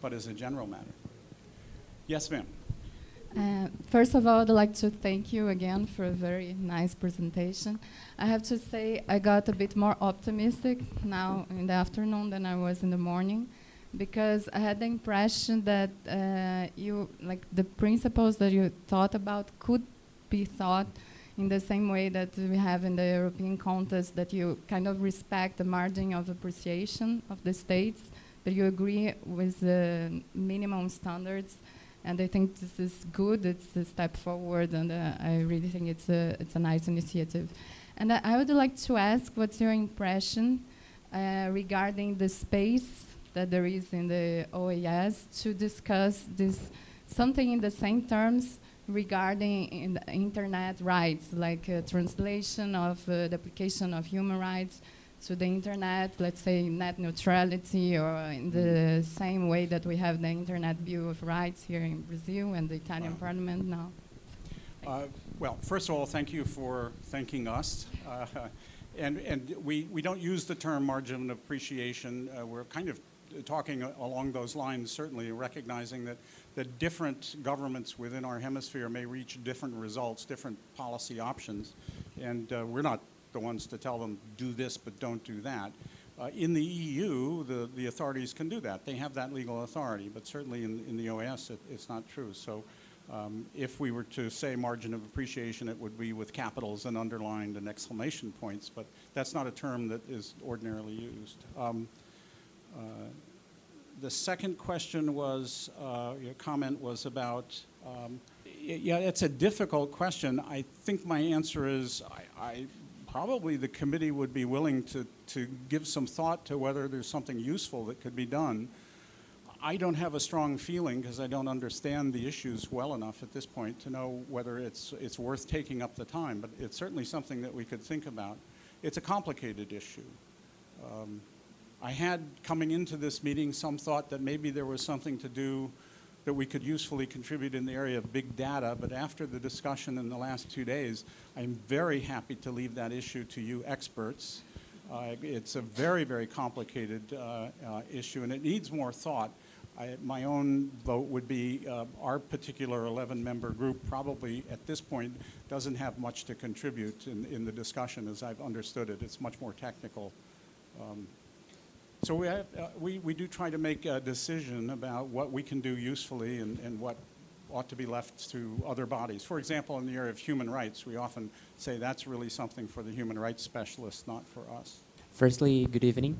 Speaker 2: but as a general matter. Yes, ma'am.
Speaker 6: Uh, first of all, I'd like to thank you again for a very nice presentation. I have to say I got a bit more optimistic now in the afternoon than I was in the morning because I had the impression that uh, you, like the principles that you thought about could be thought in the same way that we have in the European context, that you kind of respect the margin of appreciation of the states, but you agree with the minimum standards. And I think this is good. It's a step forward, and uh, I really think it's a it's a nice initiative. And I, I would like to ask, what's your impression uh, regarding the space that there is in the OAS to discuss this something in the same terms regarding in internet rights, like uh, translation of uh, the application of human rights to the internet, let's say net neutrality, or in the same way that we have the Internet Bill of Rights here in Brazil and the Italian Parliament now?
Speaker 2: Uh, well, first of all, thank you for thanking us. Uh, and and we, we don't use the term margin of appreciation. Uh, we're kind of talking along those lines, certainly recognizing that the different governments within our hemisphere may reach different results, different policy options, and uh, we're not the ones to tell them do this but don't do that. Uh, in the EU, the, the authorities can do that. They have that legal authority, but certainly in, in the OAS, it, it's not true. So um, if we were to say margin of appreciation, it would be with capitals and underlined and exclamation points, but that's not a term that is ordinarily used. Um, uh, the second question was, uh, your comment was about, um, yeah, it's a difficult question. I think my answer is I, I, probably the committee would be willing to, to give some thought to whether there's something useful that could be done. I don't have a strong feeling because I don't understand the issues well enough at this point to know whether it's, it's worth taking up the time, but it's certainly something that we could think about. It's a complicated issue. Um, I had coming into this meeting some thought that maybe there was something to do that we could usefully contribute in the area of big data, but after the discussion in the last two days, I'm very happy to leave that issue to you experts. Uh, it's a very, very complicated uh, uh, issue, and it needs more thought. I, my own vote would be uh, our particular 11-member group probably at this point doesn't have much to contribute in, in the discussion as I've understood it. It's much more technical. Um, so we, have, uh, we, we do try to make a decision about what we can do usefully and, and what ought to be left to other bodies. For example, in the area of human rights, we often say that's really something for the human rights specialists, not for us.
Speaker 7: Firstly, good evening.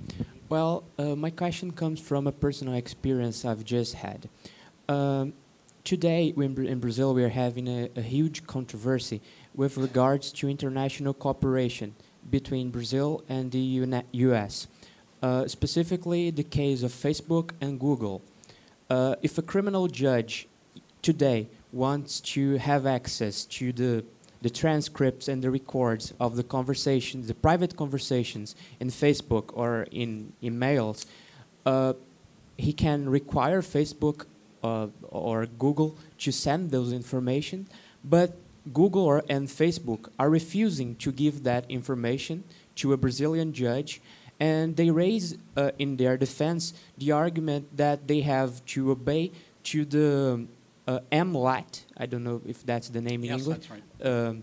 Speaker 7: Well, uh, my question comes from a personal experience I've just had. Um, today, in Brazil, we are having a, a huge controversy with regards to international cooperation between Brazil and the US. Uh, specifically the case of Facebook and Google. Uh, if a criminal judge today wants to have access to the, the transcripts and the records of the conversations, the private conversations in Facebook or in emails, uh, he can require Facebook uh, or Google to send those information, but Google or, and Facebook are refusing to give that information to a Brazilian judge, and they raise uh, in their defense the argument that they have to obey to the uh, MLAT. I don't know if that's the name in
Speaker 2: Yes,
Speaker 7: English.
Speaker 2: that's right.
Speaker 7: Um,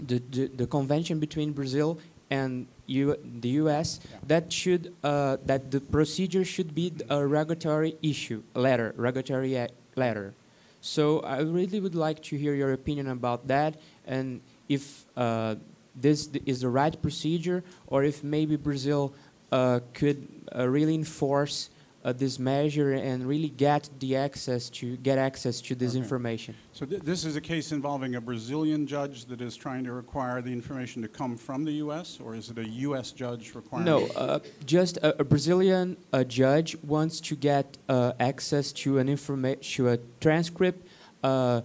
Speaker 7: the, the, the convention between Brazil and U, the U.S.
Speaker 2: Yeah.
Speaker 7: that should uh, that the procedure should be a regulatory issue letter, regulatory a- letter. So I really would like to hear your opinion about that, and if uh, this is the right procedure, or if maybe Brazil uh, could uh, really enforce uh, this measure and really get the access to get access to this
Speaker 2: Okay.
Speaker 7: information.
Speaker 2: So th- this is a case involving a Brazilian judge that is trying to require the information to come from the U.S., or is it a U.S. judge requiring?
Speaker 7: No, uh, just a, a Brazilian uh, judge wants to get uh, access to an informa- to a transcript uh,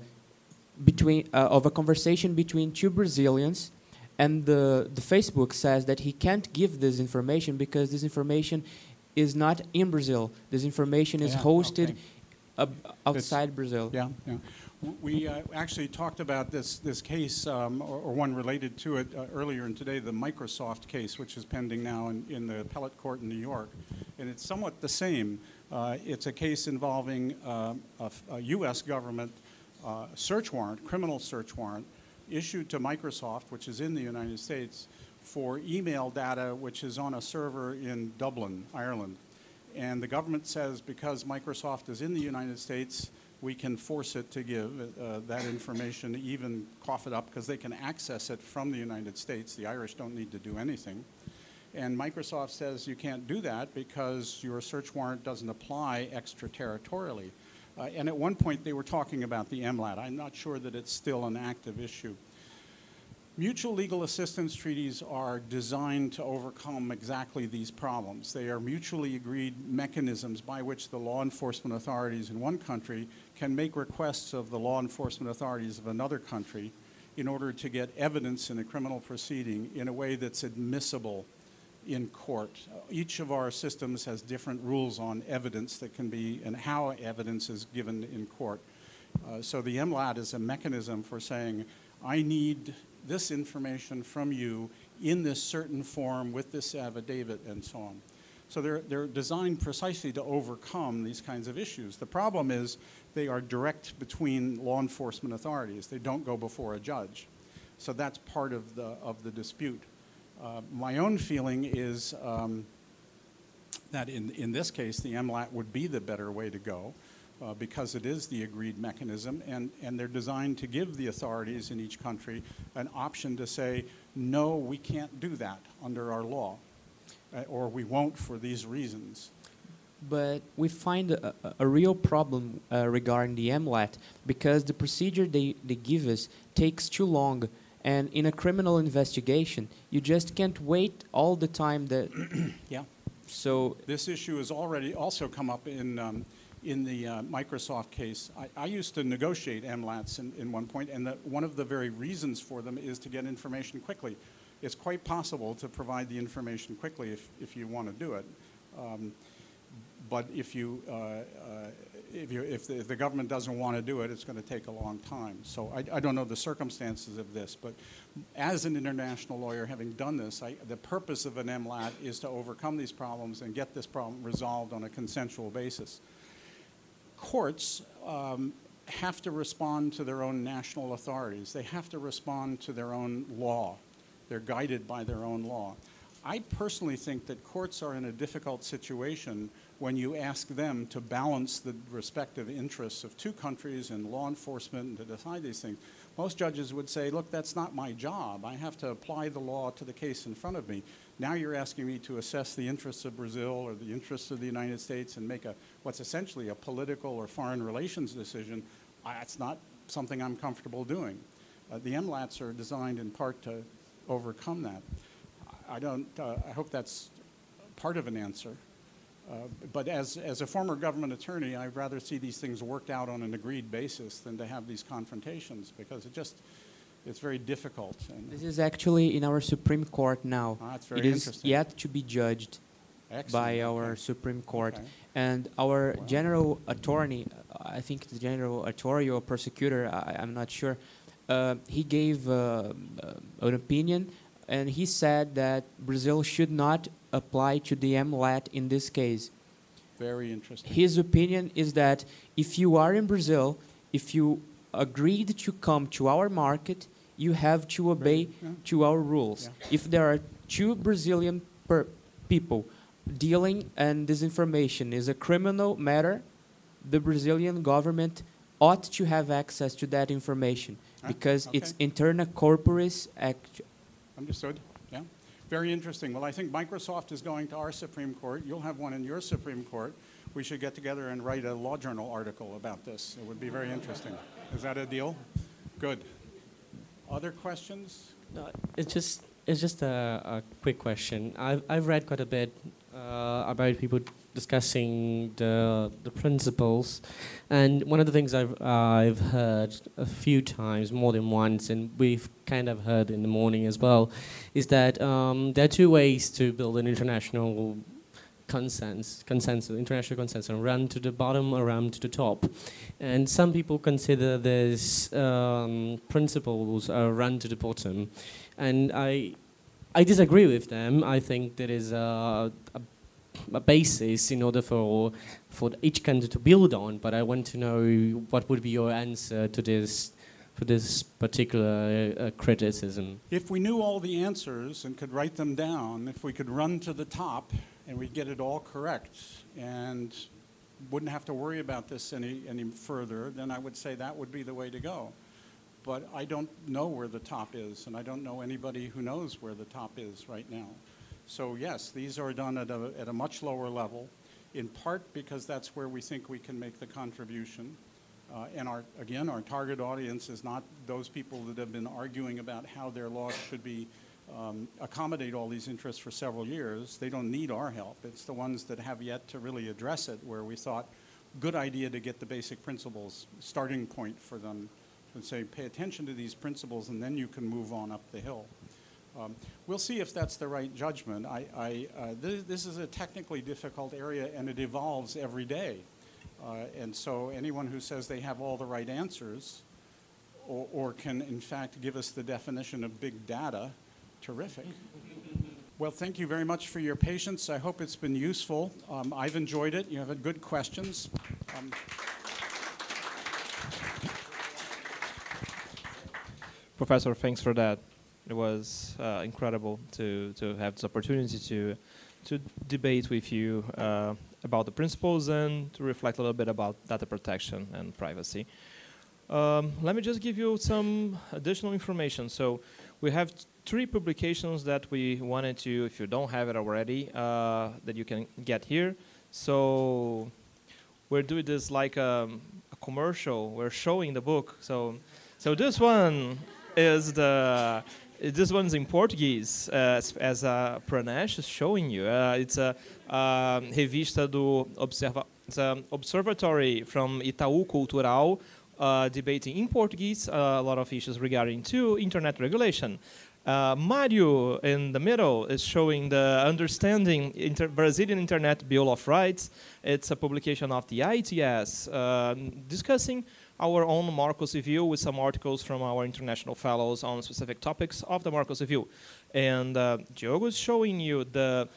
Speaker 7: between uh, of a conversation between two Brazilians, and the the Facebook says that he can't give this information because this information is not in Brazil. This information is
Speaker 2: Yeah,
Speaker 7: hosted
Speaker 2: okay.
Speaker 7: ab- outside Brazil.
Speaker 2: Yeah, yeah. We uh, actually talked about this, this case, um, or, or one related to it, uh, earlier in today, the Microsoft case, which is pending now in, in the appellate court in New York. And it's somewhat the same. Uh, it's a case involving a, a, a U.S. government uh, search warrant, criminal search warrant, issued to Microsoft, which is in the United States, for email data which is on a server in Dublin, Ireland. And the government says because Microsoft is in the United States, we can force it to give uh, that information, even cough it up, because they can access it from the United States. The Irish don't need to do anything. And Microsoft says you can't do that because your search warrant doesn't apply extraterritorially. Uh, and at one point they were talking about the MLAT. I'm not sure that it's still an active issue. Mutual legal assistance treaties are designed to overcome exactly these problems. They are mutually agreed mechanisms by which the law enforcement authorities in one country can make requests of the law enforcement authorities of another country in order to get evidence in a criminal proceeding in a way that's admissible in court. Each of our systems has different rules on evidence that can be and how evidence is given in court. Uh, so the MLAT is a mechanism for saying, I need this information from you in this certain form with this affidavit and so on. So they're, they're designed precisely to overcome these kinds of issues. The problem is they are direct between law enforcement authorities. They don't go before a judge. So that's part of the, of the dispute. Uh, my own feeling is um, that in, in this case, the MLAT would be the better way to go uh, because it is the agreed mechanism, and, and they're designed to give the authorities in each country an option to say, no, we can't do that under our law, uh, or we won't for these reasons.
Speaker 7: But we find a, a- real problem uh, regarding the MLAT because the procedure they, they give us takes too long. And in a criminal investigation, you just can't wait all the time that.
Speaker 2: Yeah.
Speaker 7: So
Speaker 2: This issue has already also come up in, um, in the uh, Microsoft case. I, I used to negotiate MLATs in, in one point, and that one of the very reasons for them is to get information quickly. It's quite possible to provide the information quickly if, if you want to do it. Um, but if you, uh, uh, if, you if, the, if the government doesn't want to do it, it's going to take a long time. So I, I don't know the circumstances of this, but as an international lawyer, having done this, I, the purpose of an MLAT is to overcome these problems and get this problem resolved on a consensual basis. Courts um, have to respond to their own national authorities. They have to respond to their own law. They're guided by their own law. I personally think that courts are in a difficult situation when you ask them to balance the respective interests of two countries and law enforcement and to decide these things. Most judges would say, look, that's not my job. I have to apply the law to the case in front of me. Now you're asking me to assess the interests of Brazil or the interests of the United States and make a what's essentially a political or foreign relations decision. That's not something I'm comfortable doing. Uh, the MLATs are designed in part to overcome that. I don't. Uh, I hope that's part of an answer. Uh, but as, as a former government attorney, I'd rather see these things worked out on an agreed basis than to have these confrontations because it just it's very difficult. And
Speaker 7: this is actually in our Supreme Court now.
Speaker 2: Ah, that's very
Speaker 7: it is
Speaker 2: interesting.
Speaker 7: yet to be judged
Speaker 2: excellent.
Speaker 7: by our
Speaker 2: Okay.
Speaker 7: Supreme Court.
Speaker 2: Okay.
Speaker 7: And our
Speaker 2: Wow.
Speaker 7: general attorney, I think the general attorney or prosecutor, I, I'm not sure, uh, he gave uh, uh, an opinion, and he said that Brazil should not apply to the MLAT in this case.
Speaker 2: Very interesting.
Speaker 7: His opinion is that if you are in Brazil, if you agreed to come to our market, you have to obey
Speaker 2: yeah.
Speaker 7: to our rules.
Speaker 2: Yeah.
Speaker 7: If there are two Brazilian per people dealing and this information is a criminal matter, the Brazilian government ought to have access to that information
Speaker 2: Ah,
Speaker 7: because
Speaker 2: okay.
Speaker 7: it's interna corporis act.
Speaker 2: Understood. Very interesting. Well, I think Microsoft is going to our Supreme Court. You'll have one in your Supreme Court. We should get together and write a law journal article about this. It would be very interesting. Is that a deal? Good. Other questions?
Speaker 8: No, it's just it's just a, a quick question. I've I've read quite a bit uh, about people discussing the the principles, and one of the things I've I've heard a few times, more than once, and we've kind of heard in the morning as well, is that um, there are two ways to build an international consensus, consensus, international consensus, run to the bottom or run to the top. And some people consider this um, principles are run to the bottom, and I, I disagree with them. I think there is a, a, a basis in order for for each country to build on. But I want to know what would be your answer to this. To this particular uh, criticism.
Speaker 2: If we knew all the answers and could write them down, if we could run to the top and we'd get it all correct and wouldn't have to worry about this any, any further, then I would say that would be the way to go. But I don't know where the top is, and I don't know anybody who knows where the top is right now. So, yes, these are done at a, at a much lower level, in part because that's where we think we can make the contribution. Uh, and our, again, our target audience is not those people that have been arguing about how their laws should be um, accommodate all these interests for several years. They don't need our help. It's the ones that have yet to really address it, where we thought, good idea to get the basic principles, starting point for them, and say, pay attention to these principles, and then you can move on up the hill. Um, we'll see if that's the right judgment. I, I, uh, th- this is a technically difficult area, and it evolves every day. Uh, and so anyone who says they have all the right answers or, or can, in fact, give us the definition of big data, terrific. Well, thank you very much for your patience. I hope it's been useful. Um, I've enjoyed it. You have had good questions. Um,
Speaker 1: Professor, thanks for that. It was uh, incredible to, to have this opportunity to, to debate with you uh, about the principles and to reflect a little bit about data protection and privacy. Um, let me just give you some additional information. So we have three publications that we wanted to, if you don't have it already, uh, that you can get here. So we're doing this like a, a commercial. We're showing the book. So, so this one is the this one's in Portuguese, uh, as, uh, Pranesh is showing you. Uh, it's a uh, revista do Observa observatory from Itaú Cultural, uh, debating in Portuguese uh, a lot of issues regarding to internet regulation. Uh, Mario in the middle is showing the understanding inter Brazilian Internet Bill of Rights. It's a publication of the ITS uh, discussing our own Marco Civil with some articles from our international fellows on specific topics of the Marco Civil. And uh, Diogo is showing you the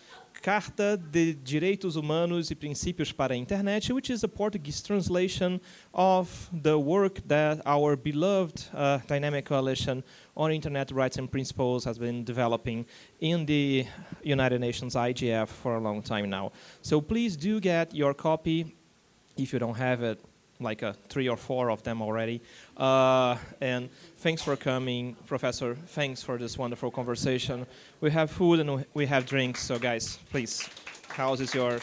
Speaker 1: Carta de Direitos Humanos e Princípios para a Internet, which is a Portuguese translation of the work that our beloved uh, Dynamic Coalition on Internet Rights and Principles has been developing in the United Nations IGF for a long time now. So please do get your copy if you don't have it like a three or four of them already. Uh, and thanks for coming, Professor. Thanks for this wonderful conversation. We have food and we have drinks, so guys, please, house is yours.